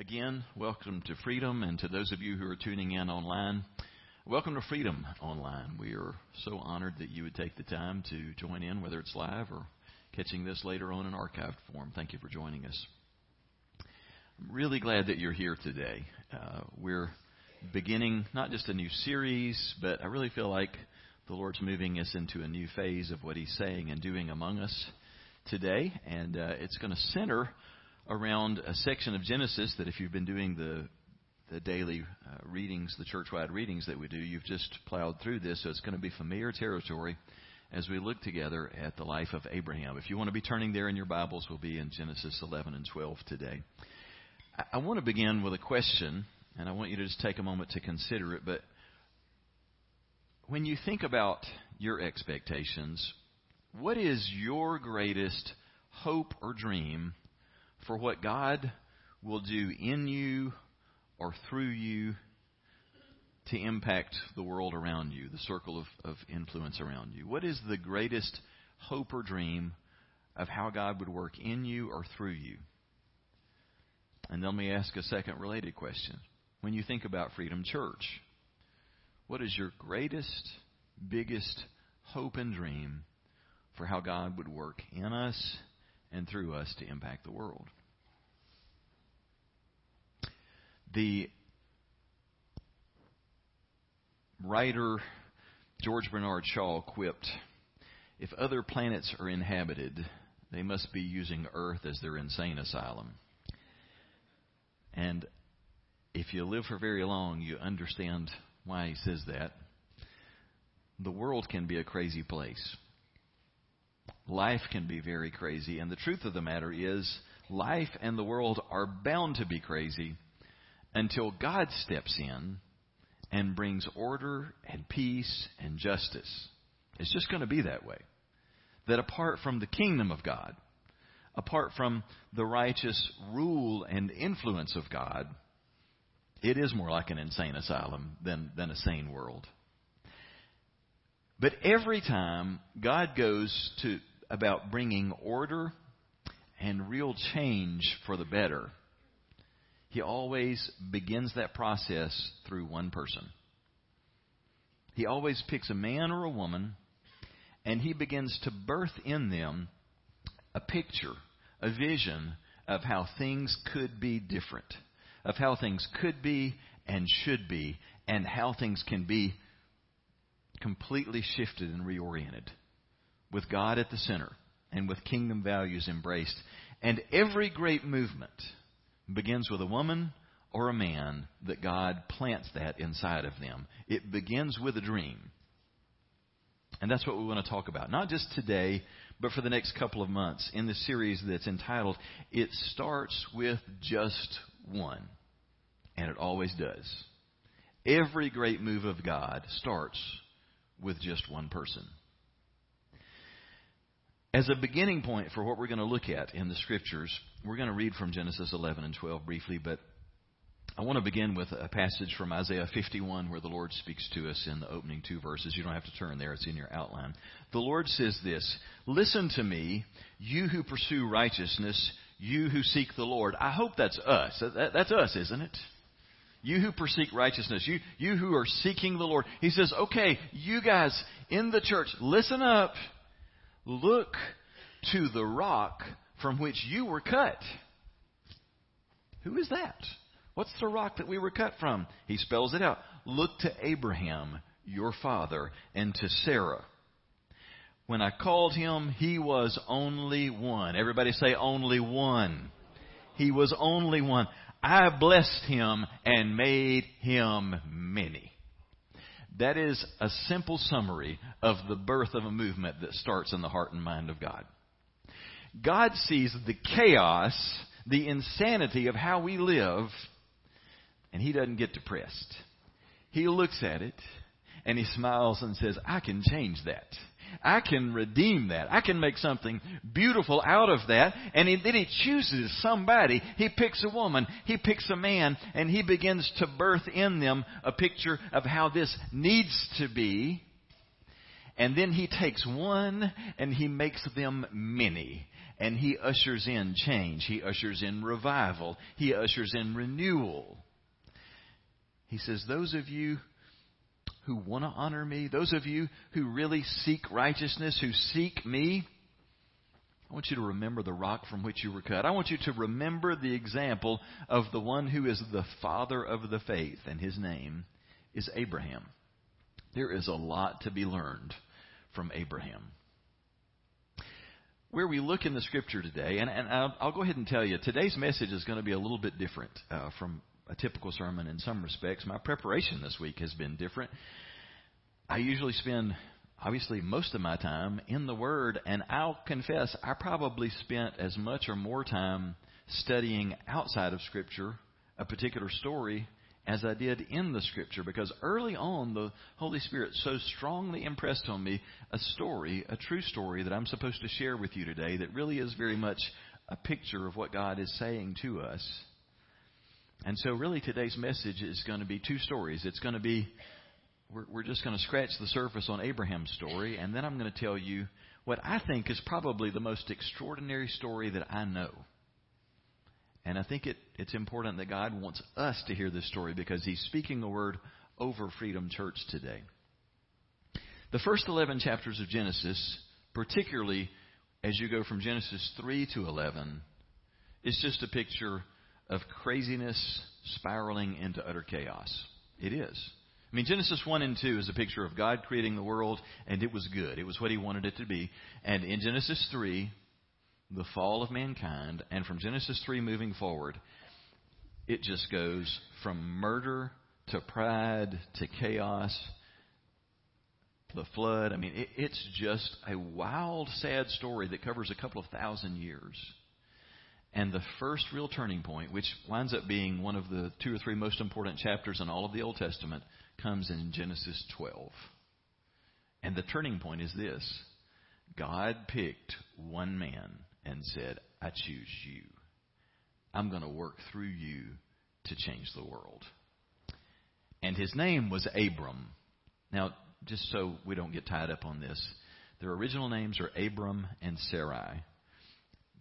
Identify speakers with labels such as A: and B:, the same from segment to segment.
A: Again, welcome to Freedom, and to those of you who are tuning in online, welcome to Freedom Online. We are so honored that you would take the time to join in, whether it's live or catching this later on in archived form. Thank you for joining us. I'm really glad that you're here today. Uh, we're beginning not just a new series, but I really feel like the Lord's moving us into a new phase of what He's saying and doing among us today, and uh, it's going to center around a section of Genesis that if you've been doing the the daily uh, readings, the church-wide readings that we do, you've just plowed through this, so it's going to be familiar territory as we look together at the life of Abraham. If you want to be turning there in your Bibles, we'll be in Genesis 11 and 12 today. I, I want to begin with a question, and I want you to just take a moment to consider it. But when you think about your expectations, what is your greatest hope or dream for what God will do in you or through you to impact the world around you, the circle of, of influence around you? What is the greatest hope or dream of how God would work in you or through you? And let me ask a second related question. When you think about Freedom Church, what is your greatest, biggest hope and dream for how God would work in us and through us to impact the world? The writer George Bernard Shaw quipped If other planets are inhabited, they must be using Earth as their insane asylum. And if you live for very long, you understand why he says that. The world can be a crazy place. Life can be very crazy. And the truth of the matter is, life and the world are bound to be crazy until God steps in and brings order and peace and justice. It's just going to be that way. That apart from the kingdom of God, apart from the righteous rule and influence of God, it is more like an insane asylum than, than a sane world. But every time God goes to about bringing order and real change for the better, he always begins that process through one person. He always picks a man or a woman and he begins to birth in them a picture, a vision of how things could be different, of how things could be and should be, and how things can be completely shifted and reoriented with God at the center and with kingdom values embraced. And every great movement begins with a woman or a man that God plants that inside of them. It begins with a dream. And that's what we want to talk about. Not just today, but for the next couple of months in the series that's entitled It Starts with Just One. And it always does. Every great move of God starts with just one person. As a beginning point for what we're going to look at in the scriptures, we're going to read from Genesis 11 and 12 briefly, but I want to begin with a passage from Isaiah 51 where the Lord speaks to us in the opening two verses. You don't have to turn there, it's in your outline. The Lord says this Listen to me, you who pursue righteousness, you who seek the Lord. I hope that's us. That's us, isn't it? You who pursue righteousness, you, you who are seeking the Lord. He says, okay, you guys in the church, listen up. Look to the rock from which you were cut. Who is that? What's the rock that we were cut from? He spells it out. Look to Abraham, your father, and to Sarah. When I called him, he was only one. Everybody say only one. He was only one. I blessed him and made him many. That is a simple summary of the birth of a movement that starts in the heart and mind of God. God sees the chaos, the insanity of how we live, and He doesn't get depressed. He looks at it and He smiles and says, I can change that. I can redeem that. I can make something beautiful out of that. And he, then he chooses somebody. He picks a woman. He picks a man. And he begins to birth in them a picture of how this needs to be. And then he takes one and he makes them many. and he ushers in change. He ushers in revival. He ushers in renewal. He says, Those of you who want to honor me, those of you who really seek righteousness, who seek me, I want you to remember the rock from which you were cut. I want you to remember the example of the one who is the father of the faith, and his name is Abraham. There is a lot to be learned from Abraham. Where we look in the scripture today, and, and I'll, I'll, go ahead and tell you, today's message is going to be a little bit different uh, from a typical sermon in some respects. My preparation this week has been different. I usually spend obviously most of my time in the Word, and I'll confess I probably spent as much or more time studying outside of Scripture a particular story as I did in the Scripture because early on the Holy Spirit so strongly impressed on me a story, a true story that I'm supposed to share with you today that really is very much a picture of what God is saying to us. And so, really, today's message is going to be two stories. It's going to be we're, we're just going to scratch the surface on Abraham's story, and then I'm going to tell you what I think is probably the most extraordinary story that I know. And I think it, it's important that God wants us to hear this story because He's speaking the word over Freedom Church today. The first 11 chapters of Genesis, particularly as you go from Genesis 3 to 11, is just a picture of craziness spiraling into utter chaos. It is. I mean, Genesis 1 and 2 is a picture of God creating the world, and it was good. It was what He wanted it to be. And in Genesis 3, the fall of mankind, and from Genesis 3 moving forward, it just goes from murder to pride to chaos, the flood. I mean, it, it's just a wild, sad story that covers a couple of thousand years. And the first real turning point, which winds up being one of the two or three most important chapters in all of the Old Testament, comes in Genesis 12. And the turning point is this God picked one man and said, I choose you. I'm going to work through you to change the world. And his name was Abram. Now, just so we don't get tied up on this, their original names are Abram and Sarai.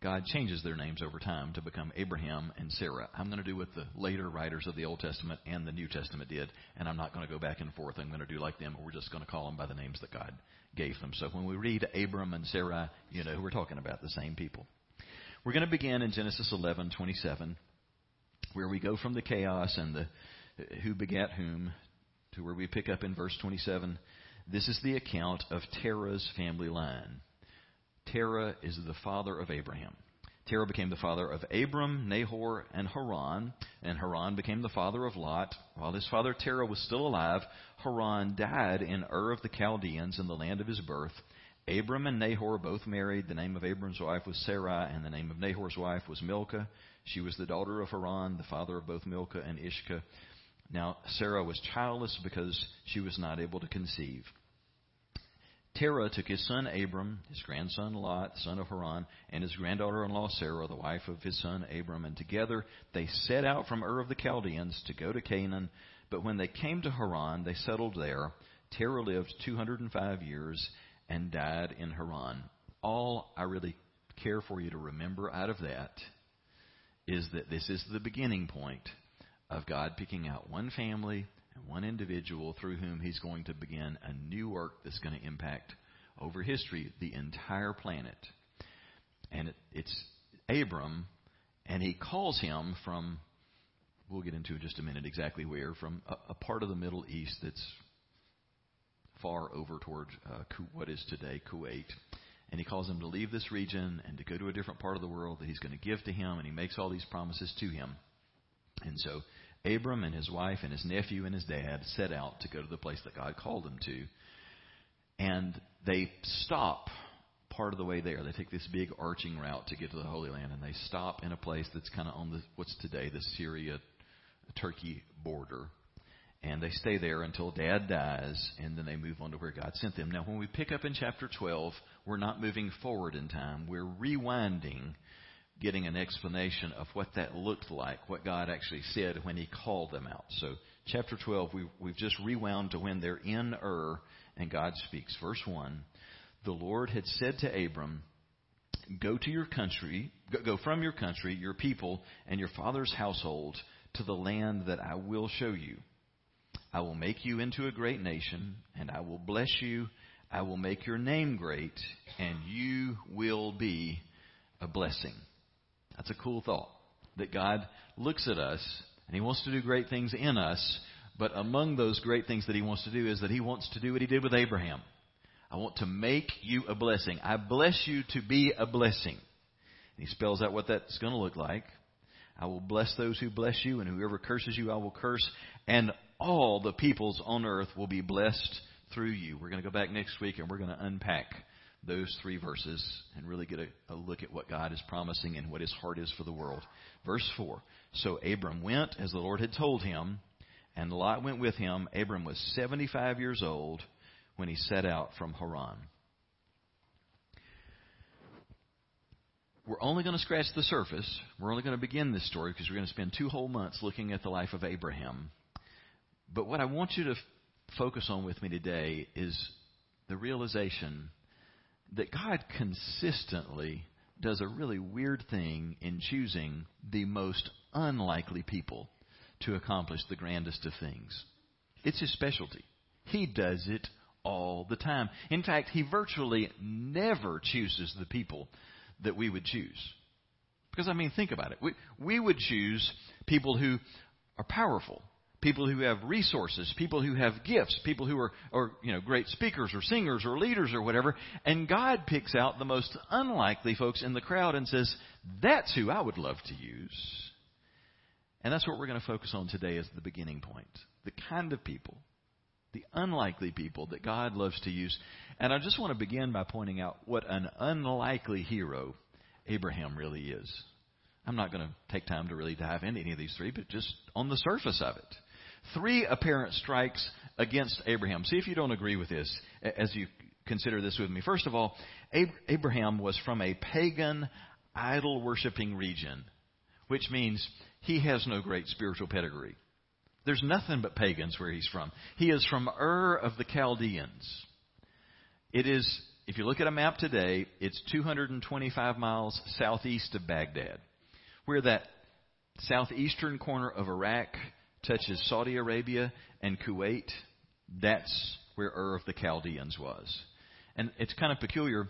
A: God changes their names over time to become Abraham and Sarah. I'm going to do what the later writers of the Old Testament and the New Testament did, and I'm not going to go back and forth. I'm going to do like them, we're just going to call them by the names that God gave them. So when we read Abram and Sarah, you know we're talking about the same people. We're going to begin in Genesis 11:27, where we go from the chaos and the who begat whom to where we pick up in verse 27. This is the account of Terah's family line. Terah is the father of Abraham. Terah became the father of Abram, Nahor, and Haran, and Haran became the father of Lot. While his father Terah was still alive, Haran died in Ur of the Chaldeans in the land of his birth. Abram and Nahor both married. The name of Abram's wife was Sarai, and the name of Nahor's wife was Milcah. She was the daughter of Haran, the father of both Milcah and Iscah. Now, Sarah was childless because she was not able to conceive. Terah took his son Abram, his grandson Lot, son of Haran, and his granddaughter in law Sarah, the wife of his son Abram, and together they set out from Ur of the Chaldeans to go to Canaan. But when they came to Haran, they settled there. Terah lived 205 years and died in Haran. All I really care for you to remember out of that is that this is the beginning point of God picking out one family one individual through whom he's going to begin a new work that's going to impact over history the entire planet. And it, it's Abram, and he calls him from, we'll get into in just a minute exactly where, from a, a part of the Middle East that's far over toward uh, what is today Kuwait. And he calls him to leave this region and to go to a different part of the world that he's going to give to him, and he makes all these promises to him. And so Abram and his wife and his nephew and his dad set out to go to the place that God called them to. And they stop part of the way there. They take this big arching route to get to the Holy Land, and they stop in a place that's kind of on the what's today the Syria Turkey border. And they stay there until dad dies, and then they move on to where God sent them. Now, when we pick up in chapter 12, we're not moving forward in time. We're rewinding getting an explanation of what that looked like, what God actually said when He called them out. So, chapter 12, we, we've just rewound to when they're in Ur and God speaks. Verse 1 The Lord had said to Abram, Go to your country, go from your country, your people, and your father's household to the land that I will show you. I will make you into a great nation, and I will bless you. I will make your name great, and you will be a blessing. That's a cool thought. That God looks at us, and He wants to do great things in us, but among those great things that He wants to do is that He wants to do what He did with Abraham. I want to make you a blessing. I bless you to be a blessing. And he spells out what that's going to look like. I will bless those who bless you, and whoever curses you, I will curse. And all the peoples on earth will be blessed through you. We're going to go back next week and we're going to unpack those three verses and really get a, a, look at what God is promising and what his heart is for the world. Verse 4 So Abram went as the Lord had told him, and Lot went with him. Abram was 75 years old when he set out from Haran. We're only going to scratch the surface. We're only going to begin this story because we're going to spend two whole months looking at the life of Abraham. But what I want you to f- focus on with me today is the realization that God consistently does a really weird thing in choosing the most unlikely people to accomplish the grandest of things. It's his specialty. He does it all the time. In fact, he virtually never chooses the people that we would choose. Because, I mean, think about it. We, we would choose people who are powerful, people who have resources, people who have gifts, people who are, are you know, great speakers or singers or leaders or whatever. And God picks out the most unlikely folks in the crowd and says, that's who I would love to use. And that's what we're going to focus on today as the beginning point. The kind of people the unlikely people that God loves to use. And I just want to begin by pointing out what an unlikely hero Abraham really is. I'm not going to take time to really dive into any of these three, but just on the surface of it. Three apparent strikes against Abraham. See if you don't agree with this as you consider this with me. First of all, Abraham was from a pagan, idol worshiping region, which means he has no great spiritual pedigree. There's nothing but pagans where he's from. He is from Ur of the Chaldeans. It is, if you look at a map today, it's 225 miles southeast of Baghdad. Where that southeastern corner of Iraq touches Saudi Arabia and Kuwait, that's where Ur of the Chaldeans was. And it's kind of peculiar.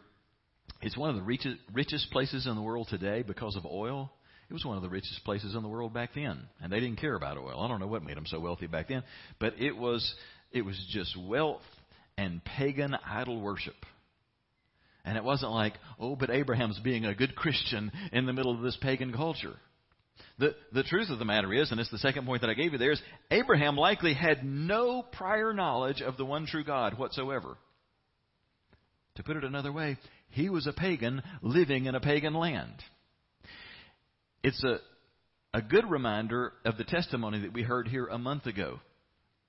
A: It's one of the richest, richest places in the world today because of oil. It was one of the richest places in the world back then, and they didn't care about oil. I don't know what made them so wealthy back then, but it was it was just wealth and pagan idol worship. And it wasn't like, oh, but Abraham's being a good Christian in the middle of this pagan culture. The, the truth of the matter is, and it's the second point that I gave you there, is Abraham likely had no prior knowledge of the one true God whatsoever. To put it another way, he was a pagan living in a pagan land. It's a, a good reminder of the testimony that we heard here a month ago.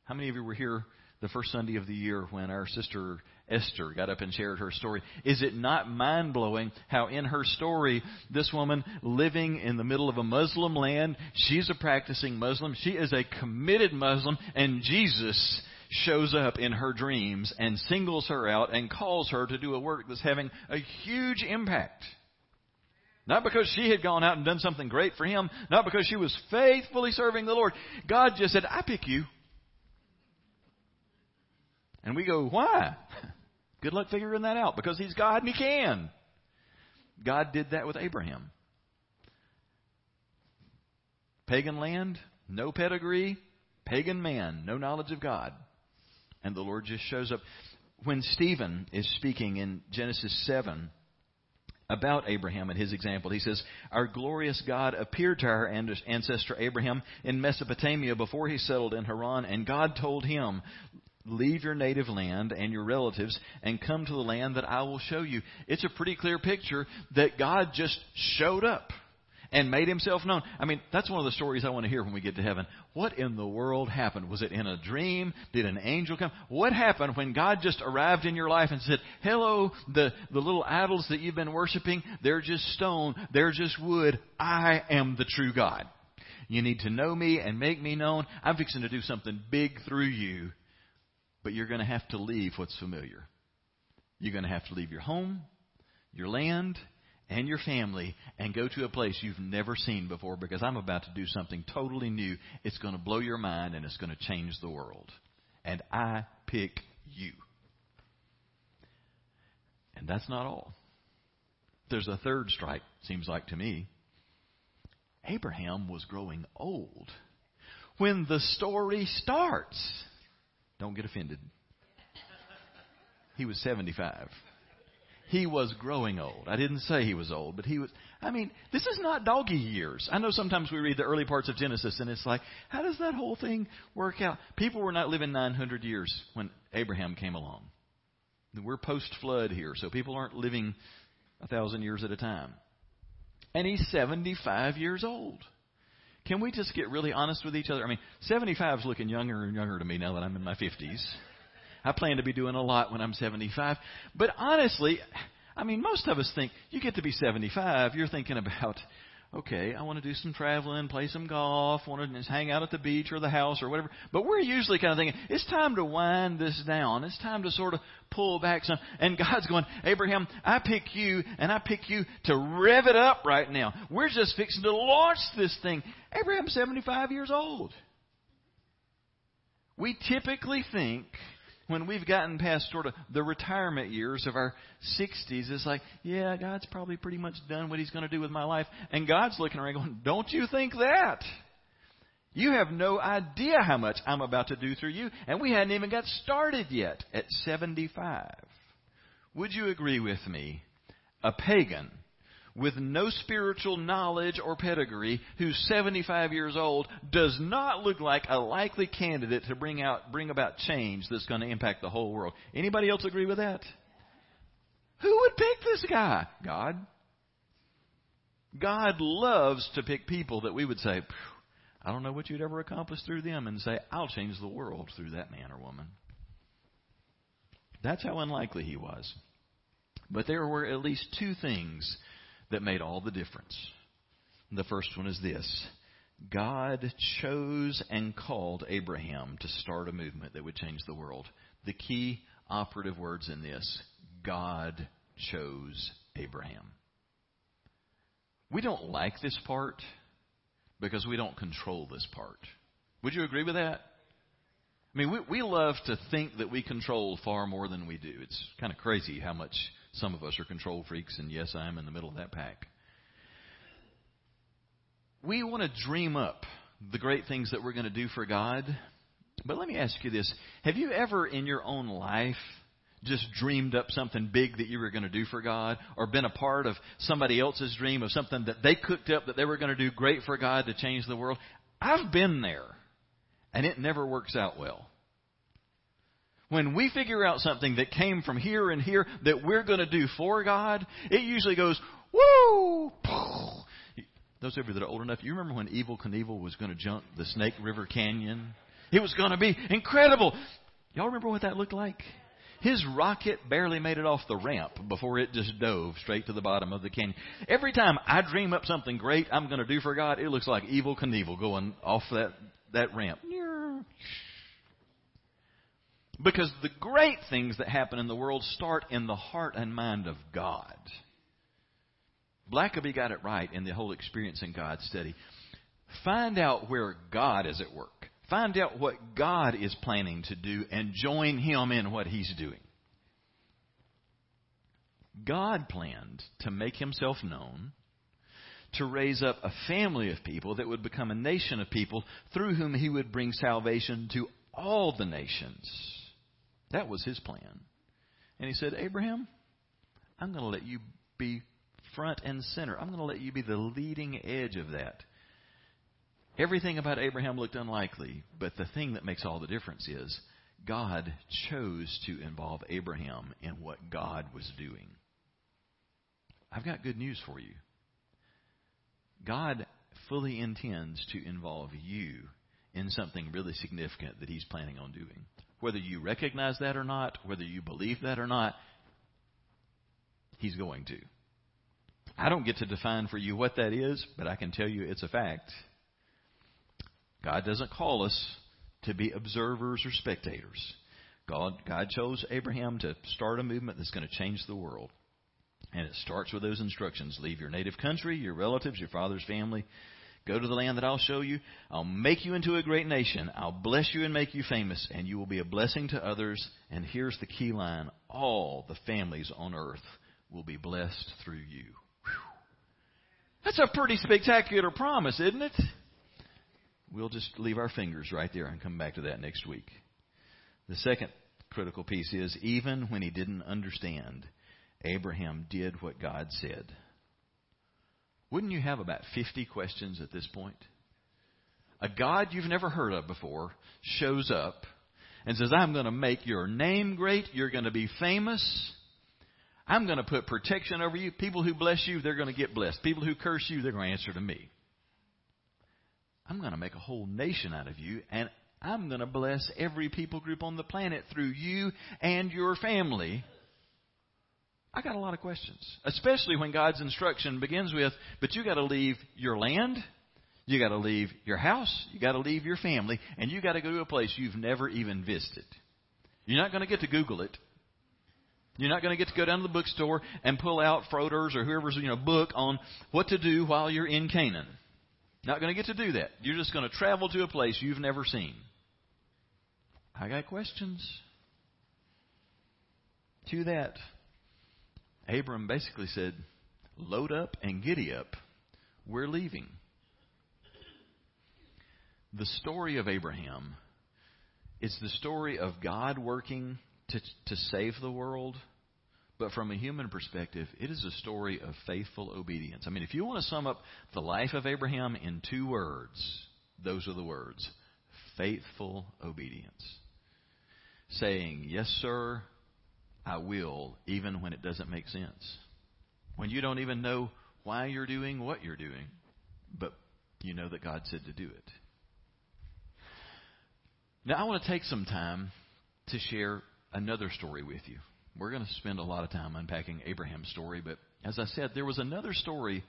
A: How many of you were here the first Sunday of the year when our sister Esther got up and shared her story? Is it not mind blowing how in her story, this woman living in the middle of a Muslim land, she's a practicing Muslim, she is a committed Muslim, and Jesus shows up in her dreams and singles her out and calls her to do a work that's having a huge impact. Not because she had gone out and done something great for him. Not because she was faithfully serving the Lord. God just said, I pick you. And we go, why? Good luck figuring that out. Because he's God and he can. God did that with Abraham. Pagan land, no pedigree, pagan man, no knowledge of God. And the Lord just shows up. When Stephen is speaking in Genesis 7, about Abraham and his example. He says, Our glorious God appeared to our ancestor Abraham in Mesopotamia before he settled in Haran, and God told him, Leave your native land and your relatives and come to the land that I will show you. It's a pretty clear picture that God just showed up and made himself known. I mean, that's one of the stories I want to hear when we get to heaven. What in the world happened? Was it in a dream? Did an angel come? What happened when God just arrived in your life and said, Hello, the, the little idols that you've been worshiping, they're just stone, they're just wood. I am the true God. You need to know me and make me known. I'm fixing to do something big through you, but you're going to have to leave what's familiar. You're going to have to leave your home, your land, and your family and go to a place you've never seen before because I'm about to do something totally new. It's going to blow your mind and it's going to change the world. And I pick you. And that's not all. There's a third strike, seems like to me. Abraham was growing old when the story starts. Don't get offended. He was 75. He was growing old. I didn't say he was old, but he was. I mean, this is not doggy years. I know sometimes we read the early parts of Genesis and it's like, how does that whole thing work out? People were not living 900 years when Abraham came along. We're post flood here, so people aren't living a thousand years at a time. And he's 75 years old. Can we just get really honest with each other? I mean, 75 is looking younger and younger to me now that I'm in my 50s. I plan to be doing a lot when I'm 75. But honestly, I mean, most of us think you get to be 75, you're thinking about, okay, I want to do some traveling, play some golf, want to just hang out at the beach or the house or whatever. But we're usually kind of thinking, it's time to wind this down. It's time to sort of pull back some. And God's going, Abraham, I pick you and I pick you to rev it up right now. We're just fixing to launch this thing. Abraham's 75 years old. We typically think when we've gotten past sort of the retirement years of our 60s, it's like, yeah, God's probably pretty much done what He's going to do with my life. And God's looking around going, don't you think that? You have no idea how much I'm about to do through you. And we hadn't even got started yet at 75. Would you agree with me? A pagan with no spiritual knowledge or pedigree who's 75 years old does not look like a likely candidate to bring out bring about change that's going to impact the whole world. Anybody else agree with that? Who would pick this guy? God. God loves to pick people that we would say, I don't know what you'd ever accomplish through them, and say, I'll change the world through that man or woman. That's how unlikely he was. But there were at least two things that made all the difference. The first one is this God chose and called Abraham to start a movement that would change the world. The key operative words in this God chose Abraham. We don't like this part because we don't control this part. Would you agree with that? I mean, we, we love to think that we control far more than we do. It's kind of crazy how much some of us are control freaks, and yes, I'm in the middle of that pack. We want to dream up the great things that we're going to do for God. But let me ask you this Have you ever in your own life just dreamed up something big that you were going to do for God, or been a part of somebody else's dream of something that they cooked up that they were going to do great for God to change the world? I've been there, and it never works out well. When we figure out something that came from here and here that we're going to do for God, it usually goes, woo! Those of you that are old enough, you remember when Evel Knievel was going to jump the Snake River Canyon? It was going to be incredible. Y'all remember what that looked like? His rocket barely made it off the ramp before it just dove straight to the bottom of the canyon. Every time I dream up something great I'm going to do for God, it looks like Evel Knievel going off that, that ramp. Because the great things that happen in the world start in the heart and mind of God. Blackaby got it right in the whole Experiencing God study. Find out where God is at work. Find out what God is planning to do and join Him in what He's doing. God planned to make Himself known, to raise up a family of people that would become a nation of people through whom He would bring salvation to all the nations. That was his plan. And he said, Abraham, I'm going to let you be front and center. I'm going to let you be the leading edge of that. Everything about Abraham looked unlikely, but the thing that makes all the difference is God chose to involve Abraham in what God was doing. I've got good news for you. God fully intends to involve you in something really significant that He's planning on doing. Whether you recognize that or not, whether you believe that or not, He's going to. I don't get to define for you what that is, but I can tell you it's a fact. God doesn't call us to be observers or spectators. God, God chose Abraham to start a movement that's going to change the world. And it starts with those instructions leave your native country, your relatives, your father's family. Go to the land that I'll show you. I'll make you into a great nation. I'll bless you and make you famous, and you will be a blessing to others. And here's the key line all the families on earth will be blessed through you. Whew. That's a pretty spectacular promise, isn't it? We'll just leave our fingers right there and come back to that next week. The second critical piece is even when he didn't understand, Abraham did what God said. Wouldn't you have about 50 questions at this point? A God you've never heard of before shows up and says, I'm going to make your name great. You're going to be famous. I'm going to put protection over you. People who bless you, they're going to get blessed. People who curse you, they're going to answer to me. I'm going to make a whole nation out of you, and I'm going to bless every people group on the planet through you and your family. I got a lot of questions, especially when God's instruction begins with, but you got to leave your land, you got to leave your house, you got to leave your family, and you got to go to a place you've never even visited. You're not going to get to Google it. You're not going to get to go down to the bookstore and pull out Frommer's or whoever's you know book on what to do while you're in Canaan. Not going to get to do that. You're just going to travel to a place you've never seen. I got questions. To that, Abram basically said, Load up and giddy up. We're leaving. The story of Abraham is the story of God working to, to save the world, but from a human perspective, it is a story of faithful obedience. I mean, if you want to sum up the life of Abraham in two words, those are the words faithful obedience. Saying, Yes, sir, I will, even when it doesn't make sense. When you don't even know why you're doing what you're doing, but you know that God said to do it. Now, I want to take some time to share another story with you. We're going to spend a lot of time unpacking Abraham's story, but as I said, there was another story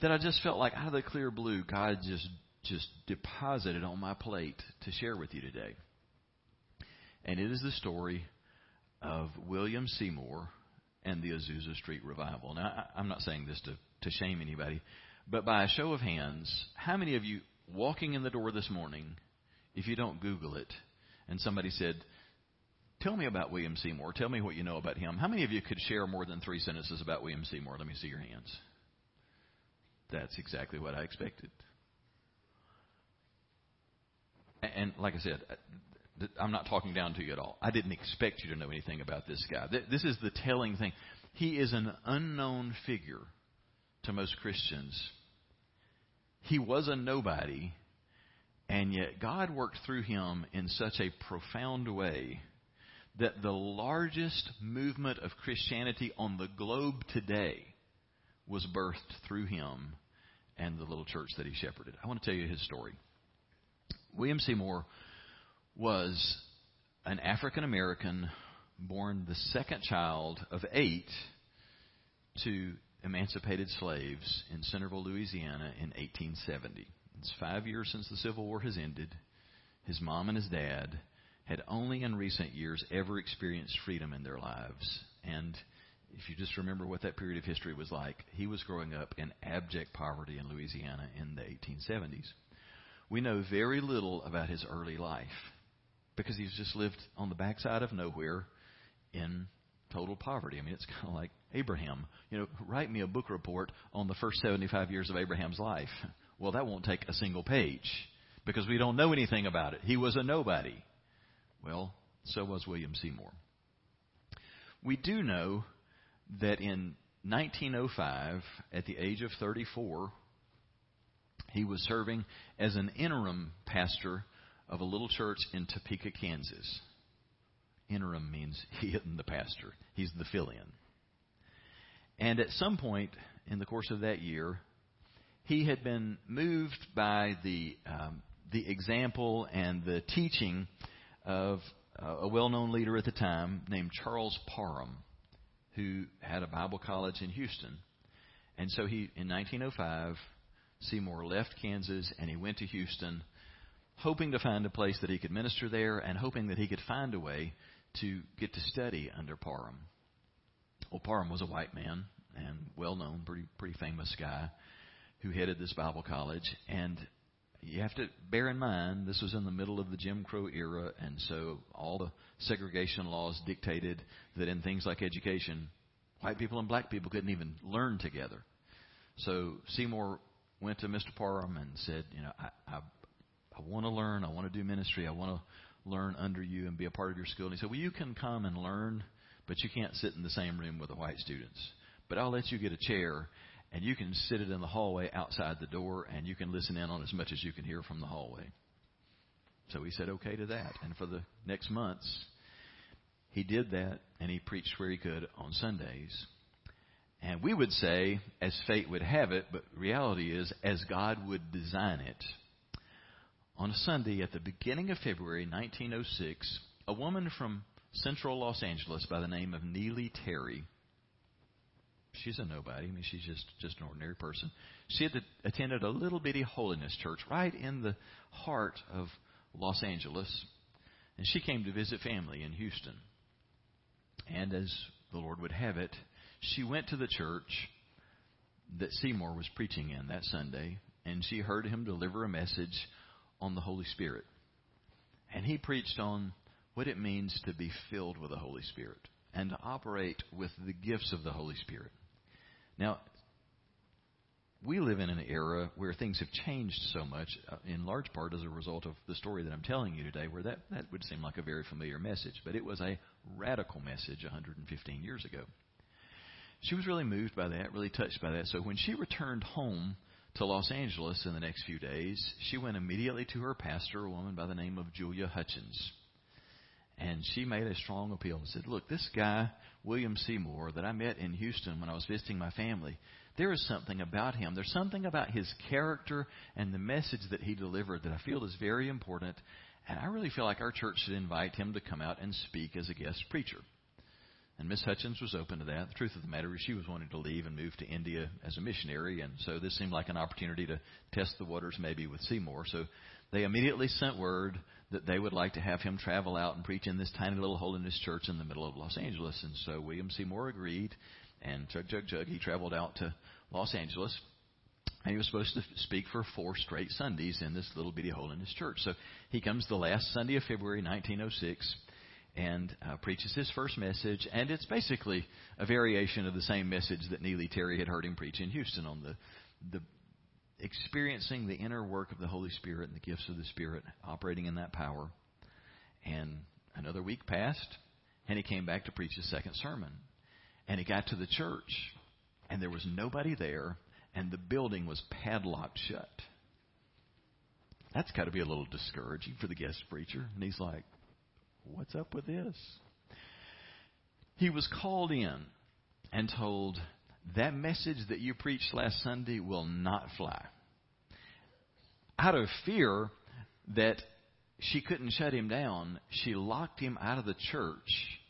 A: that I just felt like out of the clear blue, God just just deposited on my plate to share with you today. And it is the story of William Seymour and the Azusa Street Revival. Now, I'm not saying this to, to shame anybody, but by a show of hands, how many of you walking in the door this morning, if you don't Google it, and somebody said, Tell me about William Seymour. Tell me what you know about him. How many of you could share more than three sentences about William Seymour? Let me see your hands. That's exactly what I expected. And like I said, I'm not talking down to you at all. I didn't expect you to know anything about this guy. This is the telling thing. He is an unknown figure to most Christians. He was a nobody, and yet God worked through him in such a profound way that the largest movement of Christianity on the globe today was birthed through him and the little church that he shepherded. I want to tell you his story. William Seymour was an African American born the second child of eight to emancipated slaves in Centerville, Louisiana in 1870. It's five years since the Civil War has ended. His mom and his dad had only in recent years ever experienced freedom in their lives. And if you just remember what that period of history was like, he was growing up in abject poverty in Louisiana in the 1870s. We know very little about his early life because he's just lived on the backside of nowhere in total poverty. I mean, it's kind of like Abraham. You know, write me a book report on the first 75 years of Abraham's life. Well, that won't take a single page because we don't know anything about it. He was a nobody. Well, so was William Seymour. We do know that in 1905, at the age of 34, he was serving as an interim pastor of a little church in Topeka, Kansas. Interim means he isn't the pastor, he's the fill in. And at some point in the course of that year, he had been moved by the, um, the example and the teaching of uh, a well known leader at the time named Charles Parham, who had a Bible college in Houston. And so he, in 1905, Seymour left Kansas and he went to Houston hoping to find a place that he could minister there and hoping that he could find a way to get to study under Parham. Well, Parham was a white man, and well known, pretty pretty famous guy who headed this Bible college. And you have to bear in mind this was in the middle of the Jim Crow era, and so all the segregation laws dictated that in things like education, white people and black people couldn't even learn together. So Seymour went to Mr. Parham and said, you know, I, I, I want to learn, I want to do ministry, I want to learn under you and be a part of your school. And he said, well, you can come and learn, but you can't sit in the same room with the white students. But I'll let you get a chair and you can sit it in the hallway outside the door and you can listen in on as much as you can hear from the hallway. So he said okay to that. And for the next months, he did that and he preached where he could on Sundays. And we would say, as fate would have it, but reality is, as God would design it. On a Sunday at the beginning of February 1906, a woman from central Los Angeles by the name of Neely Terry she's a nobody. I mean, she's just just an ordinary person. She had attended a little bitty holiness church right in the heart of Los Angeles, and she came to visit family in Houston. And as the Lord would have it, she went to the church that Seymour was preaching in that Sunday, and she heard him deliver a message on the Holy Spirit. And he preached on what it means to be filled with the Holy Spirit and to operate with the gifts of the Holy Spirit. Now, we live in an era where things have changed so much, uh, in large part as a result of the story that I'm telling you today, where that, that would seem like a very familiar message. But it was a radical message 115 years ago. She was really moved by that, really touched by that. So when she returned home to Los Angeles in the next few days, she went immediately to her pastor, a woman by the name of Julia Hutchins. And she made a strong appeal and said, Look, this guy, William Seymour, that I met in Houston when I was visiting my family, there is something about him. There's something about his character and the message that he delivered that I feel is very important. And I really feel like our church should invite him to come out and speak as a guest preacher. And Miss Hutchins was open to that. The truth of the matter is she was wanting to leave and move to India as a missionary, and so this seemed like an opportunity to test the waters maybe with Seymour. So they immediately sent word that they would like to have him travel out and preach in this tiny little holiness church in the middle of Los Angeles. And so William Seymour agreed, and chug, chug, chug, he traveled out to Los Angeles. And he was supposed to speak for four straight Sundays in this little bitty holiness church. So he comes the last Sunday of February 1906 and uh, preaches his first message. And it's basically a variation of the same message that Neely Terry had heard him preach in Houston on the, the experiencing the inner work of the Holy Spirit and the gifts of the Spirit, operating in that power. And another week passed, and he came back to preach his second sermon. And he got to the church, and there was nobody there, and the building was padlocked shut. That's got to be a little discouraging for the guest preacher. And he's like, What's up with this? He was called in and told, that message that you preached last Sunday will not fly. Out of fear that she couldn't shut him down, she locked him out of the church,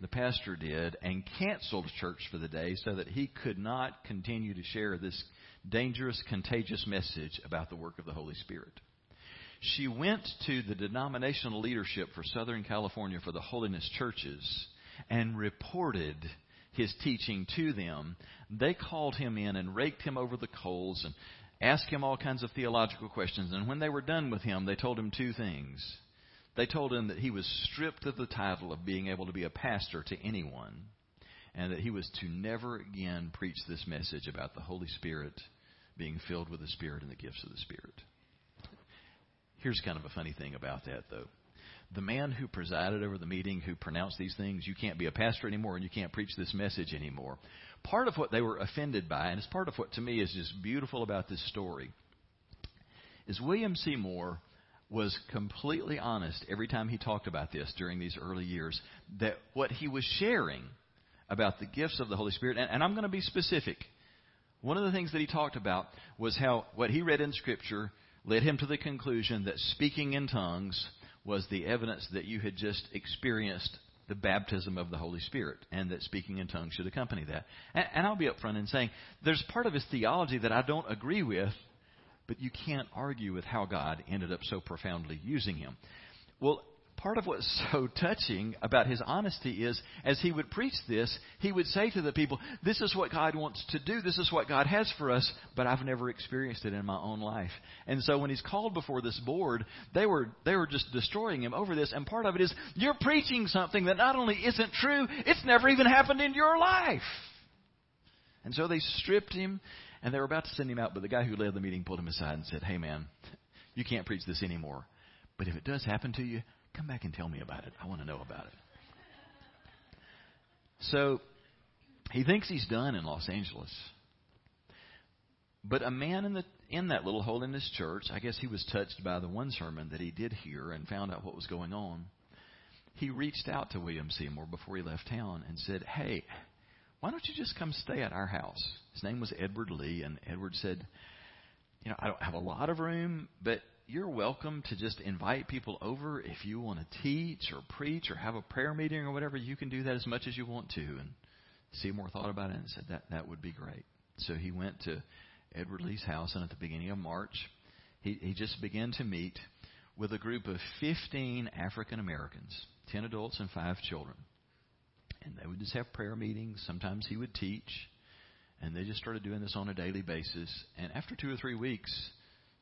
A: the pastor did, and canceled church for the day so that he could not continue to share this dangerous, contagious message about the work of the Holy Spirit. She went to the denominational leadership for Southern California for the holiness churches and reported his teaching to them, they called him in and raked him over the coals and asked him all kinds of theological questions. And when they were done with him, they told him two things. They told him that he was stripped of the title of being able to be a pastor to anyone, and that he was to never again preach this message about the Holy Spirit being filled with the Spirit and the gifts of the Spirit. Here's kind of a funny thing about that, though the man who presided over the meeting who pronounced these things, you can't be a pastor anymore and you can't preach this message anymore. Part of what they were offended by, and it's part of what to me is just beautiful about this story, is William Seymour was completely honest every time he talked about this during these early years that what he was sharing about the gifts of the Holy Spirit, and, and I'm going to be specific. One of the things that he talked about was how what he read in Scripture led him to the conclusion that speaking in tongues was the evidence that you had just experienced the baptism of the Holy Spirit, and that speaking in tongues should accompany that. And, and I'll be upfront in saying there's part of his theology that I don't agree with, but you can't argue with how God ended up so profoundly using him. Well, part of what's so touching about his honesty is as he would preach this, he would say to the people, This is what God wants to do. This is what God has for us, but I've never experienced it in my own life. And so when he's called before this board, they were, they were just destroying him over this. And part of it is, you're preaching something that not only isn't true, it's never even happened in your life. And so they stripped him and they were about to send him out, but the guy who led the meeting pulled him aside and said, Hey man, you can't preach this anymore. But if it does happen to you, come back and tell me about it. I want to know about it. So he thinks he's done in Los Angeles. But a man in the in that little holiness church, I guess he was touched by the one sermon that he did hear and found out what was going on. He reached out to William Seymour before he left town and said, "Hey, why don't you just come stay at our house?" His name was Edward Lee, and Edward said, "You know, I don't have a lot of room, but you're welcome to just invite people over if you want to teach or preach or have a prayer meeting or whatever. You can do that as much as you want to. And Seymour thought about it and said that that would be great. So he went to Edward Lee's house, and at the beginning of March, he, he just began to meet with a group of 15 African Americans, 10 adults and 5 children. And they would just have prayer meetings. Sometimes he would teach. And they just started doing this on a daily basis. And after two or three weeks,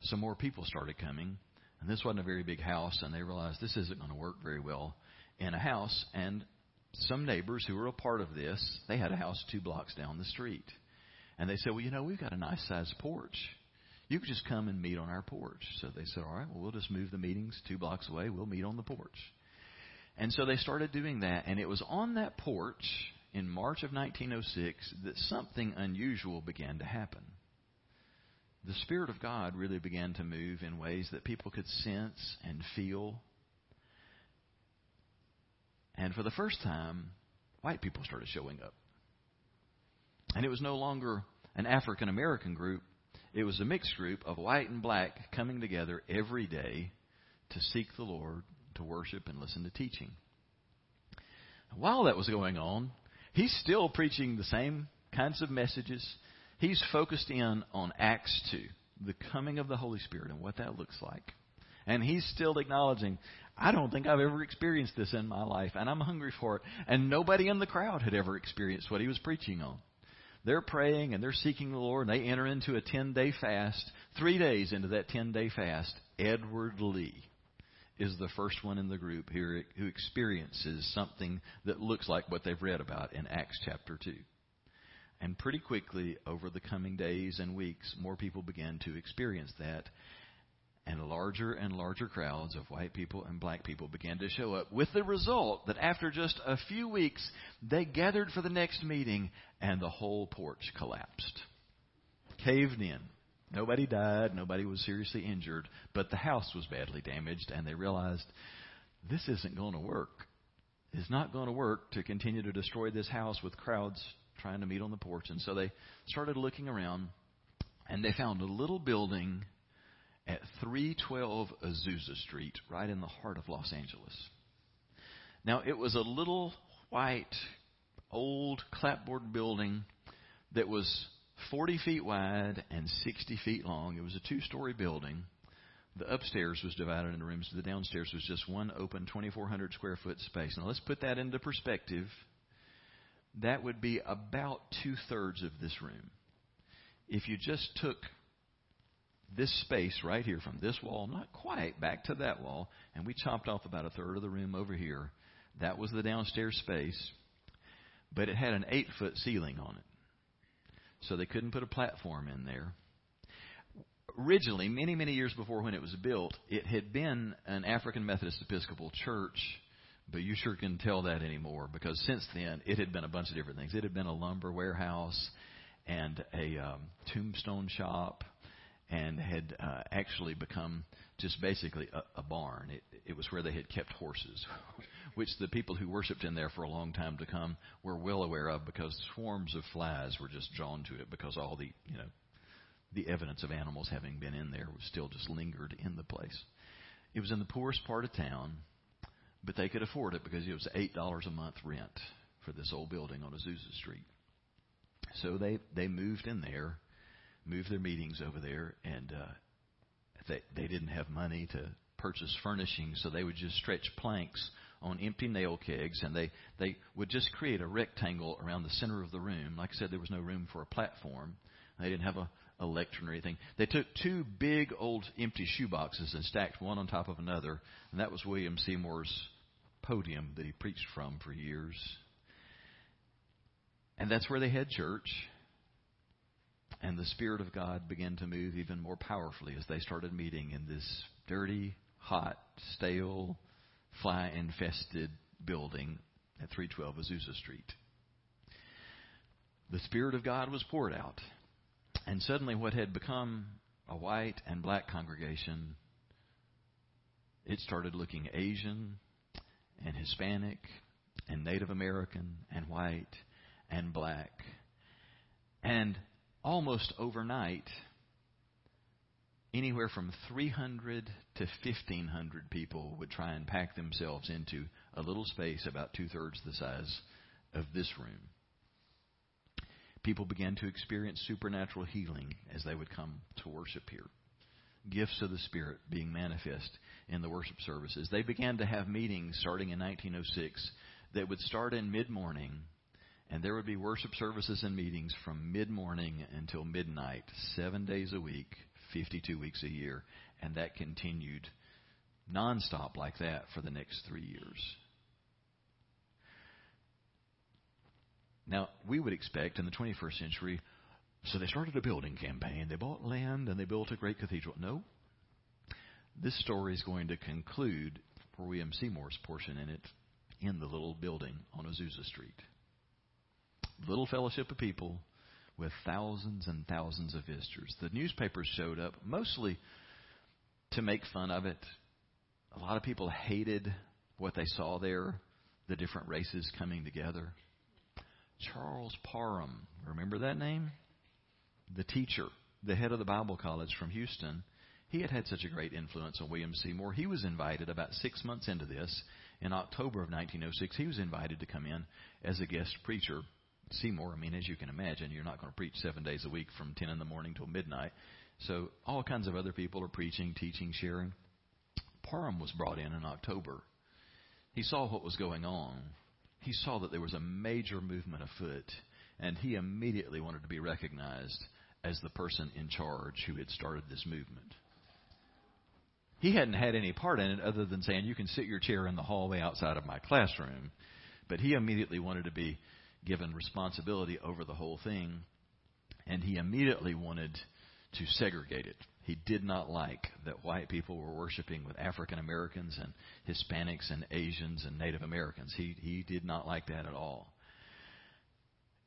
A: some more people started coming. And this wasn't a very big house, and they realized this isn't going to work very well in a house. And some neighbors who were a part of this, they had a house two blocks down the street. And they said, Well, you know, we've got a nice sized porch. You could just come and meet on our porch. So they said, All right, well, we'll just move the meetings two blocks away. We'll meet on the porch. And so they started doing that. And it was on that porch in March of 1906 that something unusual began to happen the Spirit of God really began to move in ways that people could sense and feel. And for the first time, white people started showing up. And it was no longer an African American group, it was a mixed group of white and black coming together every day to seek the Lord, to worship, and listen to teaching. While that was going on, he's still preaching the same kinds of messages He's focused in on Acts 2, the coming of the Holy Spirit and what that looks like. And he's still acknowledging, I don't think I've ever experienced this in my life, and I'm hungry for it. And nobody in the crowd had ever experienced what he was preaching on. They're praying and they're seeking the Lord, and they enter into a 10 day fast. Three days into that 10 day fast, Edward Lee is the first one in the group here who experiences something that looks like what they've read about in Acts chapter 2. And pretty quickly, over the coming days and weeks, more people began to experience that. And larger and larger crowds of white people and black people began to show up, with the result that after just a few weeks, they gathered for the next meeting and the whole porch collapsed. Caved in. Nobody died, nobody was seriously injured, but the house was badly damaged, and they realized this isn't going to work. It's not going to work to continue to destroy this house with crowds trying to meet on the porch. And so they started looking around, and they found a little building at 312 Azusa Street, right in the heart of Los Angeles. Now, it was a little white, old clapboard building that was 40 feet wide and 60 feet long. It was a two story building. The upstairs was divided into rooms. The downstairs was just one open 2,400 square foot space. Now, let's put that into perspective that would be about two thirds of this room. If you just took this space right here from this wall, not quite, back to that wall, and we chopped off about a third of the room over here, that was the downstairs space, but it had an eight foot ceiling on it. So they couldn't put a platform in there. Originally, many, many years before when it was built, it had been an African Methodist Episcopal church but you sure can tell that anymore because since then it had been a bunch of different things. It had been a lumber warehouse and a um, tombstone shop, and had uh, actually become just basically a, a barn. It, it was where they had kept horses, which the people who worshipped in there for a long time to come were well aware of because swarms of flies were just drawn to it because all the you know the evidence of animals having been in there was still just lingered in the place. It was in the poorest part of town but they could afford it because it was eight dollars a month rent for this old building on Azusa Street. So they they moved in there, moved their meetings over there, and uh, they they didn't have money to purchase furnishings, so they would just stretch planks on empty nail kegs, and they, they would just create a rectangle around the center of the room. Like I said, there was no room for a platform. They didn't have a, a lectern or anything. They took two big old empty shoe boxes and stacked one on top of another, and that was William Seymour's podium that he preached from for years. And that's where they had church. And the Spirit of God began to move even more powerfully as they started meeting in this dirty, hot, stale, fly infested building at 312 Azusa Street. The Spirit of God was poured out. And suddenly, what had become a white and black congregation, it started looking Asian and Hispanic and Native American and white and black. And almost overnight, anywhere from 300 to 1,500 people would try and pack themselves into a little space about two thirds the size of this room. People began to experience supernatural healing as they would come to worship here. Gifts of the Spirit being manifest in the worship services. They began to have meetings starting in 1906 that would start in mid morning and there would be worship services and meetings from mid morning until midnight, seven days a week, 52 weeks a year. And that continued nonstop like that for the next three years. Now, we would expect in the 21st century, so they started a building campaign. They bought land and they built a great cathedral. No. This story is going to conclude for William Seymour's portion in it in the little building on Azusa Street little fellowship of people with thousands and thousands of visitors. The newspapers showed up mostly to make fun of it. A lot of people hated what they saw there, the different races coming together. Charles Parham, remember that name? The teacher, the head of the Bible college from Houston. He had had such a great influence on William Seymour. He was invited about six months into this, in October of 1906. He was invited to come in as a guest preacher Seymour, I mean, as you can imagine, you're not going to preach seven days a week from 10 in the morning till midnight. So all kinds of other people are preaching, teaching, sharing. Parham was brought in in October. He saw what was going on. He saw that there was a major movement afoot, and he immediately wanted to be recognized as the person in charge who had started this movement. He hadn't had any part in it other than saying, You can sit your chair in the hallway outside of my classroom. But he immediately wanted to be given responsibility over the whole thing, and he immediately wanted to segregate it. He did not like that white people were worshiping with African Americans and Hispanics and Asians and Native Americans. He, he did not like that at all.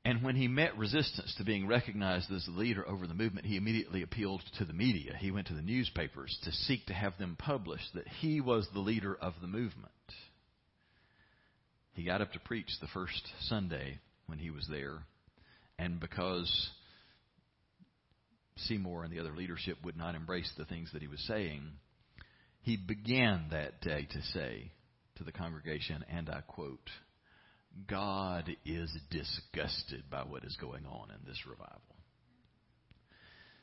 A: And when he met resistance to being recognized as the leader over the movement, he immediately appealed to the media. He went to the newspapers to seek to have them publish that he was the leader of the movement. He got up to preach the first Sunday when he was there, and because Seymour and the other leadership would not embrace the things that he was saying, he began that day to say to the congregation, and I quote, God is disgusted by what is going on in this revival.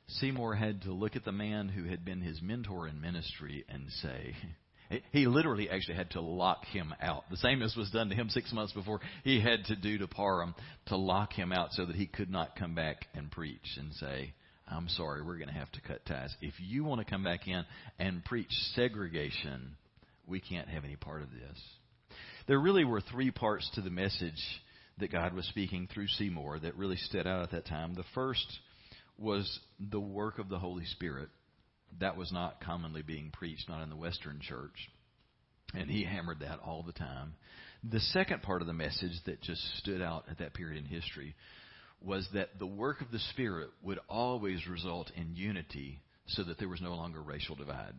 A: Seymour had to look at the man who had been his mentor in ministry and say, he literally actually had to lock him out. The same as was done to him six months before. He had to do to Parham to lock him out so that he could not come back and preach and say, I'm sorry, we're going to have to cut ties. If you want to come back in and preach segregation, we can't have any part of this. There really were three parts to the message that God was speaking through Seymour that really stood out at that time. The first was the work of the Holy Spirit that was not commonly being preached, not in the Western church. And he hammered that all the time. The second part of the message that just stood out at that period in history was that the work of the Spirit would always result in unity so that there was no longer racial divide.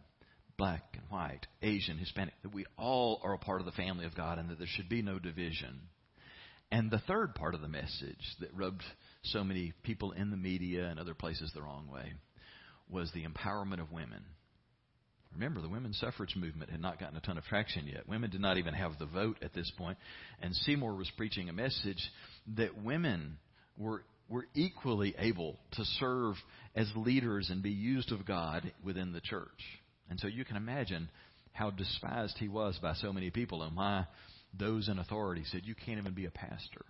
A: Black and white, Asian, Hispanic, that we all are a part of the family of God and that there should be no division. And the third part of the message that rubbed so many people in the media and other places the wrong way was the empowerment of women. Remember, the women's suffrage movement had not gotten a ton of traction yet. Women did not even have the vote at this point. And Seymour was preaching a message that women were, were equally able to serve as leaders and be used of God within the church. And so you can imagine how despised he was by so many people oh, and why those in authority said, You can't even be a pastor.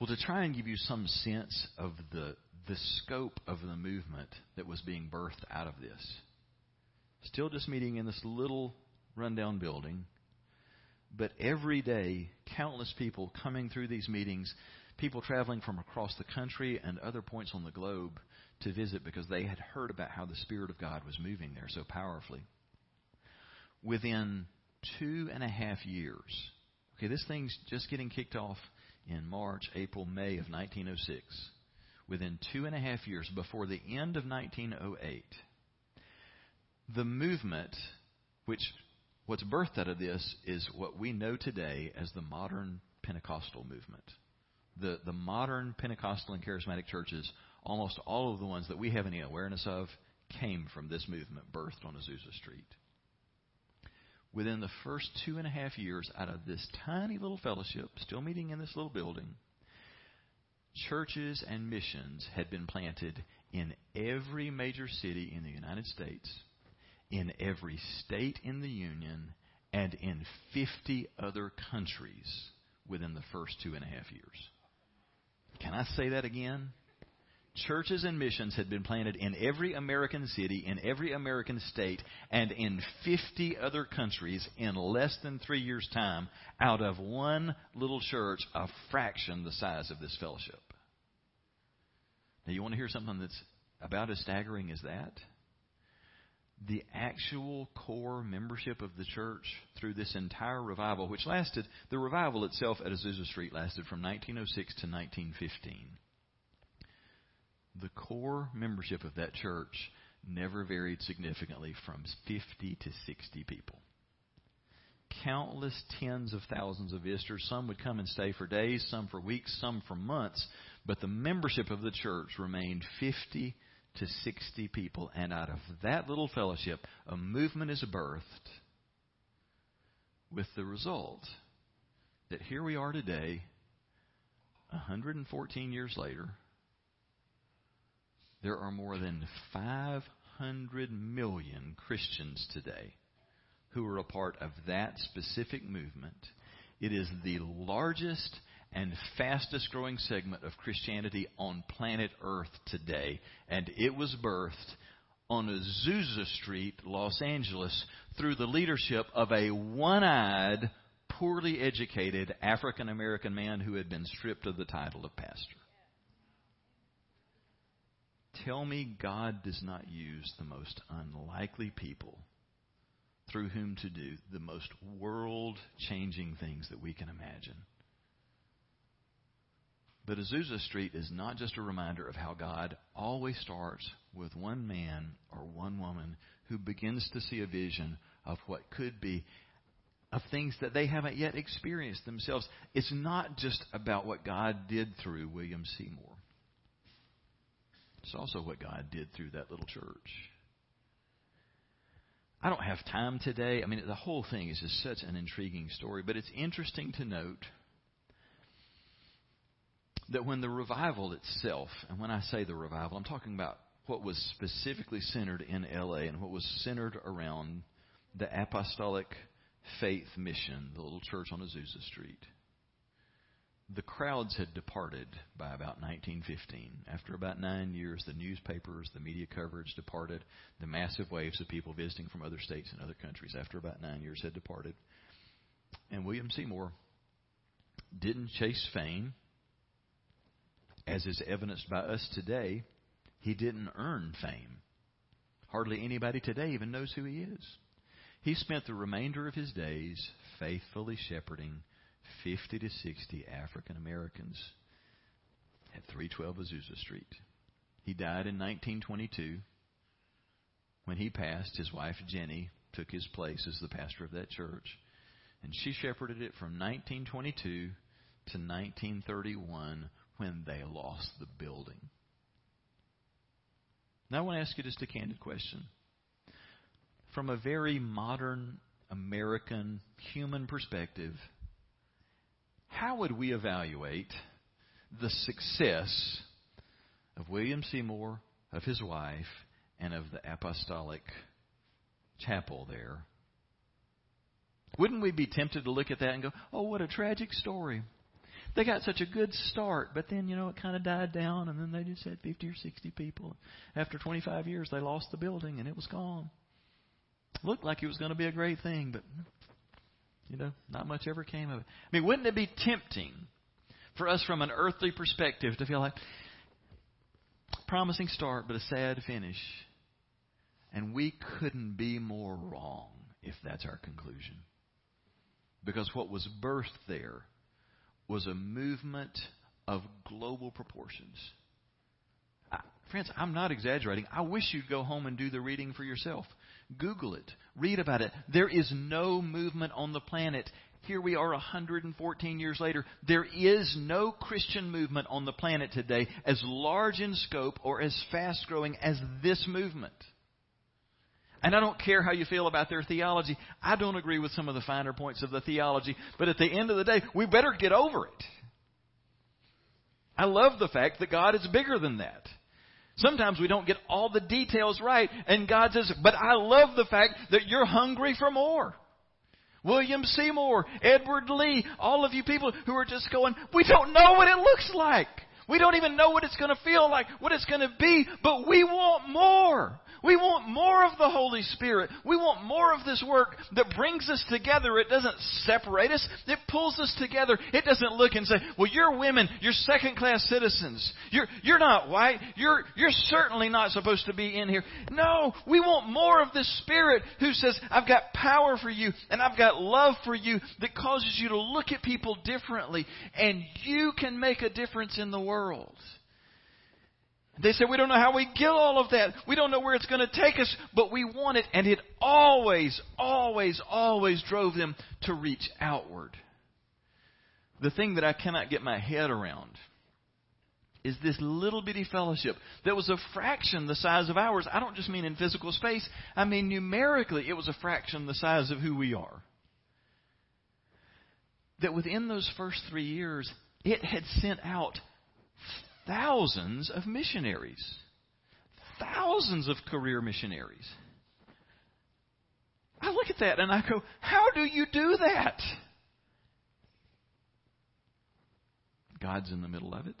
A: Well, to try and give you some sense of the, the scope of the movement that was being birthed out of this, still just meeting in this little rundown building, but every day, countless people coming through these meetings, people traveling from across the country and other points on the globe to visit because they had heard about how the Spirit of God was moving there so powerfully. Within two and a half years, okay, this thing's just getting kicked off in March, April, May of 1906. Within two and a half years, before the end of 1908, the movement, which what's birthed out of this is what we know today as the modern Pentecostal movement. The, the modern Pentecostal and charismatic churches, almost all of the ones that we have any awareness of, came from this movement birthed on Azusa Street. Within the first two and a half years, out of this tiny little fellowship, still meeting in this little building, churches and missions had been planted in every major city in the United States in every state in the Union and in 50 other countries within the first two and a half years. Can I say that again? Churches and missions had been planted in every American city, in every American state, and in 50 other countries in less than three years' time out of one little church, a fraction the size of this fellowship. Now, you want to hear something that's about as staggering as that? The actual core membership of the church through this entire revival, which lasted, the revival itself at Azusa Street lasted from 1906 to 1915. The core membership of that church never varied significantly from 50 to 60 people. Countless tens of thousands of visitors. Some would come and stay for days, some for weeks, some for months, but the membership of the church remained 50 to 60 people. And out of that little fellowship, a movement is birthed with the result that here we are today, 114 years later, there are more than 500 million Christians today who are a part of that specific movement. It is the largest and fastest growing segment of Christianity on planet Earth today. And it was birthed on Azusa Street, Los Angeles, through the leadership of a one eyed, poorly educated African American man who had been stripped of the title of pastor. Tell me God does not use the most unlikely people through whom to do the most world changing things that we can imagine. But Azusa Street is not just a reminder of how God always starts with one man or one woman who begins to see a vision of what could be, of things that they haven't yet experienced themselves. It's not just about what God did through William Seymour, it's also what God did through that little church. I don't have time today. I mean, the whole thing is just such an intriguing story, but it's interesting to note that when the revival itself, and when I say the revival, I'm talking about what was specifically centered in LA and what was centered around the apostolic faith mission, the little church on Azusa Street. The crowds had departed by about 1915. After about nine years, the newspapers, the media coverage departed. The massive waves of people visiting from other states and other countries, after about nine years, had departed. And William Seymour didn't chase fame as is evidenced by us today, he didn't earn fame. Hardly anybody today even knows who he is. He spent the remainder of his days faithfully shepherding 50 to 60 African Americans at 312 Azusa Street. He died in 1922. When he passed, his wife Jenny took his place as the pastor of that church. And she shepherded it from 1922 to 1931 when they lost the building. Now, I want to ask you just a candid question. From a very modern American human perspective, how would we evaluate the success of William Seymour, of his wife, and of the apostolic chapel there, wouldn't we be tempted to look at that and go, oh, what a tragic story? They got such a good start, but then, you know, it kind of died down, and then they just had 50 or 60 people. After 25 years, they lost the building, and it was gone. Looked like it was going to be a great thing, but, you know, not much ever came of it. I mean, wouldn't it be tempting for us from an earthly perspective to feel like, promising start, but a sad finish? And we couldn't be more wrong if that's our conclusion. Because what was birthed there was a movement of global proportions. Friends, I'm not exaggerating. I wish you'd go home and do the reading for yourself. Google it. Read about it. There is no movement on the planet. Here we are 114 years later. There is no Christian movement on the planet today as large in scope or as fast growing as this movement. And I don't care how you feel about their theology. I don't agree with some of the finer points of the theology. But at the end of the day, we better get over it. I love the fact that God is bigger than that. Sometimes we don't get all the details right, and God says, But I love the fact that you're hungry for more. William Seymour, Edward Lee, all of you people who are just going, We don't know what it looks like. We don't even know what it's going to feel like, what it's going to be, but we want more. We want more of the Holy Spirit. We want more of this work that brings us together. It doesn't separate us. It pulls us together. It doesn't look and say, well, you're women. You're second class citizens. You're, you're not white. You're, you're certainly not supposed to be in here. No, we want more of this Spirit who says, I've got power for you and I've got love for you that causes you to look at people differently and you can make a difference in the world. They said, We don't know how we get all of that. We don't know where it's going to take us, but we want it. And it always, always, always drove them to reach outward. The thing that I cannot get my head around is this little bitty fellowship that was a fraction the size of ours. I don't just mean in physical space, I mean numerically, it was a fraction the size of who we are. That within those first three years, it had sent out thousands of missionaries, thousands of career missionaries. I look at that and I go, how do you do that? God's in the middle of it.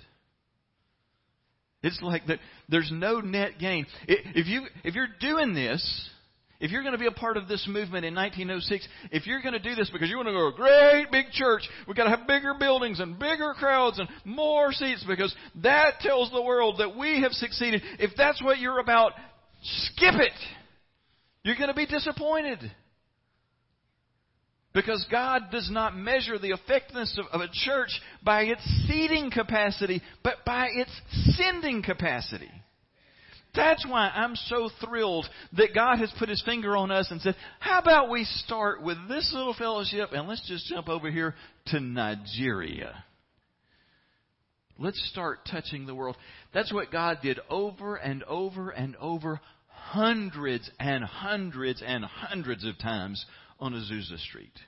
A: It's like that there's no net gain. If you if you're doing this if you're going to be a part of this movement in 1906, if you're going to do this because you want to go to a great big church, we've got to have bigger buildings and bigger crowds and more seats because that tells the world that we have succeeded. If that's what you're about, skip it. You're going to be disappointed. Because God does not measure the effectiveness of, of a church by its seating capacity, but by its sending capacity. That's why I'm so thrilled that God has put his finger on us and said, how about we start with this little fellowship and let's just jump over here to Nigeria. Let's start touching the world. That's what God did over and over and over, hundreds and hundreds and hundreds of times on Azusa Street.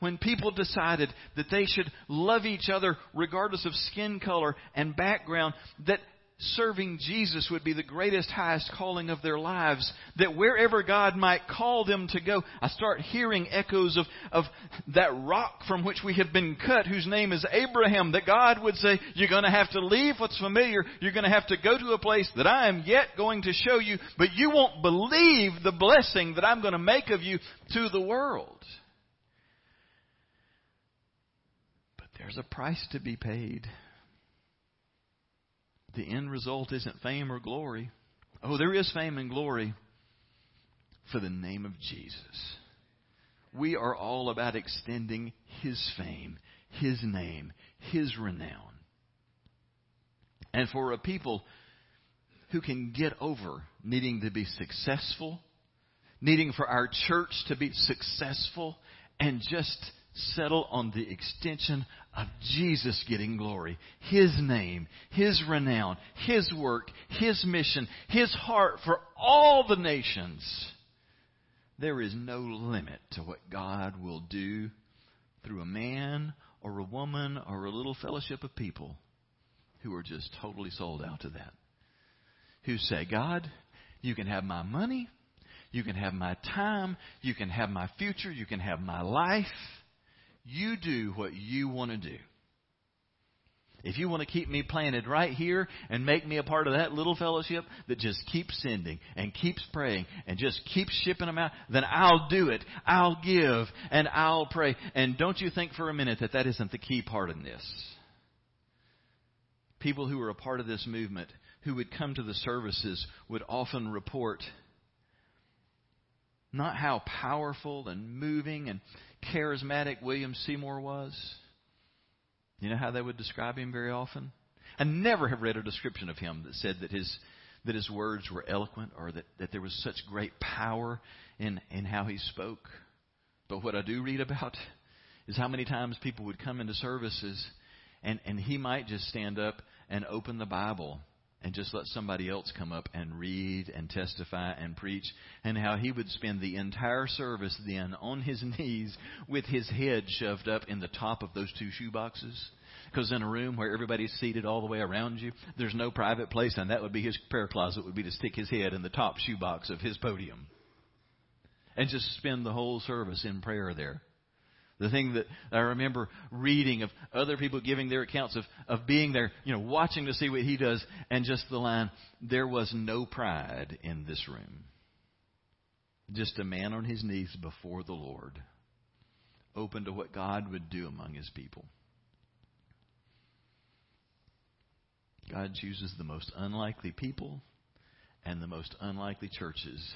A: When people decided that they should love each other regardless of skin color and background, that serving Jesus would be the greatest, highest calling of their lives. That wherever God might call them to go, I start hearing echoes of, of that rock from which we have been cut, whose name is Abraham. That God would say, You're going to have to leave what's familiar. You're going to have to go to a place that I am yet going to show you, but you won't believe the blessing that I'm going to make of you to the world. But there's a price to be paid the end result isn't fame or glory. Oh, there is fame and glory for the name of Jesus. We are all about extending His fame, His name, His renown. And for a people who can get over needing to be successful, needing for our church to be successful, and just settle on the extension of Jesus getting glory. His name, His renown, His work, His mission, His heart for all the nations. There is no limit to what God will do through a man or a woman or a little fellowship of people who are just totally sold out to that. Who say, God, you can have my money, You can have my time. You can have my future. You can have my life. You do what you want to do. If you want to keep me planted right here and make me a part of that little fellowship that just keeps sending and keeps praying and just keeps shipping them out, then I'll do it. I'll give and I'll pray. And don't you think for a minute that that isn't the key part in this. People who were a part of this movement, who would come to the services, would often report not how powerful and moving and charismatic William Seymour was you know how they would describe him very often? I never have read a description of him that said that his that his words were eloquent or that, that there was such great power in, in how he spoke. But what I do read about is how many times people would come into services and, and he might just stand up and open the Bible and just let somebody else come up and read and testify and preach, and how he would spend the entire service then on his knees with his head shoved up in the top of those two shoe boxes. Because in a room where everybody's seated all the way around you, there's no private place, and that would be his prayer closet, would be to stick his head in the top shoebox of his podium. And just spend the whole service in prayer there. The thing that I remember reading of other people giving their accounts of, of being there, you know, watching to see what he does, and just the line, there was no pride in this room. Just a man on his knees before the Lord, open to what God would do among his people. God chooses the most unlikely people and the most unlikely churches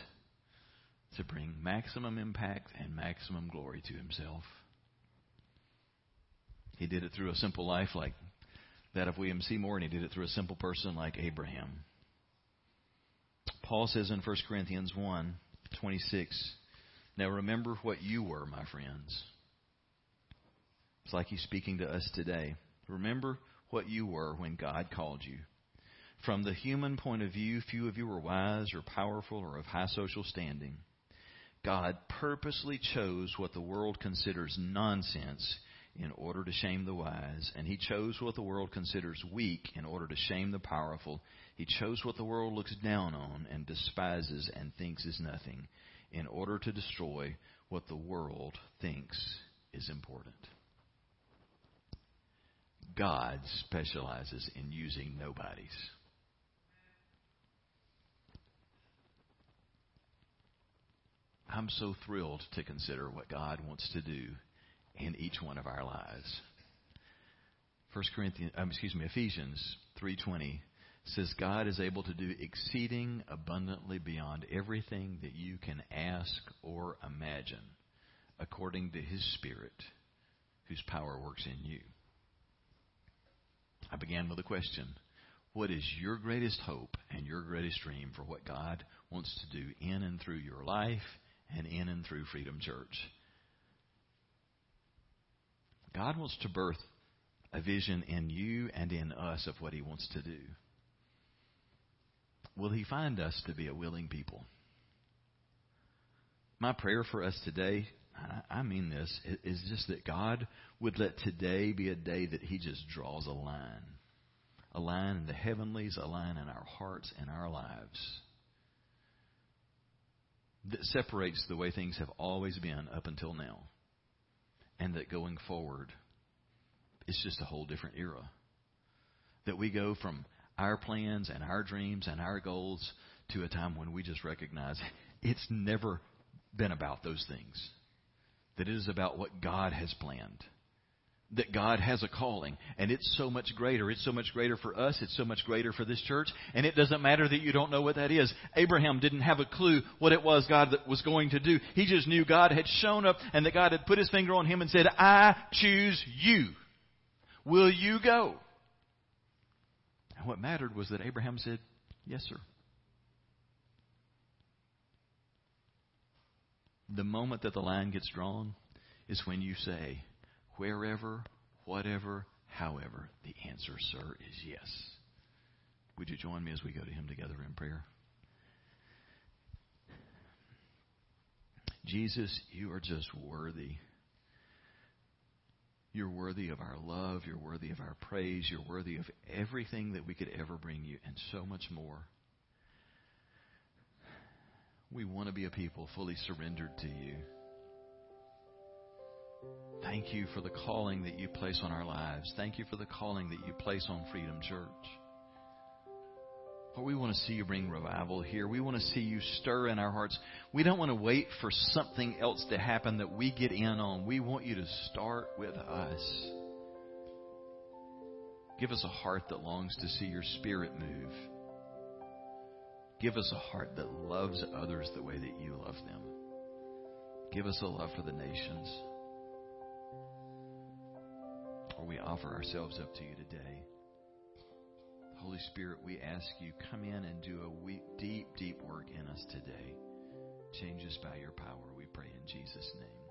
A: to bring maximum impact and maximum glory to himself. He did it through a simple life like that of William Seymour, and he did it through a simple person like Abraham. Paul says in 1 Corinthians 1 26, Now remember what you were, my friends. It's like he's speaking to us today. Remember what you were when God called you. From the human point of view, few of you were wise or powerful or of high social standing. God purposely chose what the world considers nonsense in order to shame the wise, and he chose what the world considers weak in order to shame the powerful. He chose what the world looks down on and despises and thinks is nothing in order to destroy what the world thinks is important. God specializes in using nobodies. I'm so thrilled to consider what God wants to do in each one of our lives. First Corinthians, um, excuse me, Ephesians 3:20 says God is able to do exceeding abundantly beyond everything that you can ask or imagine, according to His Spirit, whose power works in you. I began with a question. What is your greatest hope and your greatest dream for what God wants to do in and through your life and in and through Freedom Church? God wants to birth a vision in you and in us of what He wants to do. Will He find us to be a willing people? My prayer for us today, I mean this, is just that God would let today be a day that He just draws a line. A line in the heavenlies, a line in our hearts and our lives that separates the way things have always been up until now and that going forward, it's just a whole different era. That we go from our plans and our dreams and our goals to a time when we just recognize it's never been about those things. That it is about what God has planned that God has a calling, and it's so much greater. It's so much greater for us. It's so much greater for this church, and it doesn't matter that you don't know what that is. Abraham didn't have a clue what it was God that was going to do. He just knew God had shown up and that God had put his finger on him and said, I choose you. Will you go? And what mattered was that Abraham said, Yes, sir. The moment that the line gets drawn is when you say, wherever, whatever, however, the answer, sir, is yes. Would you join me as we go to Him together in prayer? Jesus, you are just worthy. You're worthy of our love. You're worthy of our praise. You're worthy of everything that we could ever bring you and so much more. We want to be a people fully surrendered to you. Thank you for the calling that you place on our lives. Thank you for the calling that you place on Freedom Church. Lord, we want to see you bring revival here. We want to see you stir in our hearts. We don't want to wait for something else to happen that we get in on. We want you to start with us. Give us a heart that longs to see your spirit move. Give us a heart that loves others the way that you love them. Give us a love for the nations. Or we offer ourselves up to you today. Holy Spirit, we ask you, come in and do a deep, deep work in us today. Change us by your power, we pray in Jesus' name.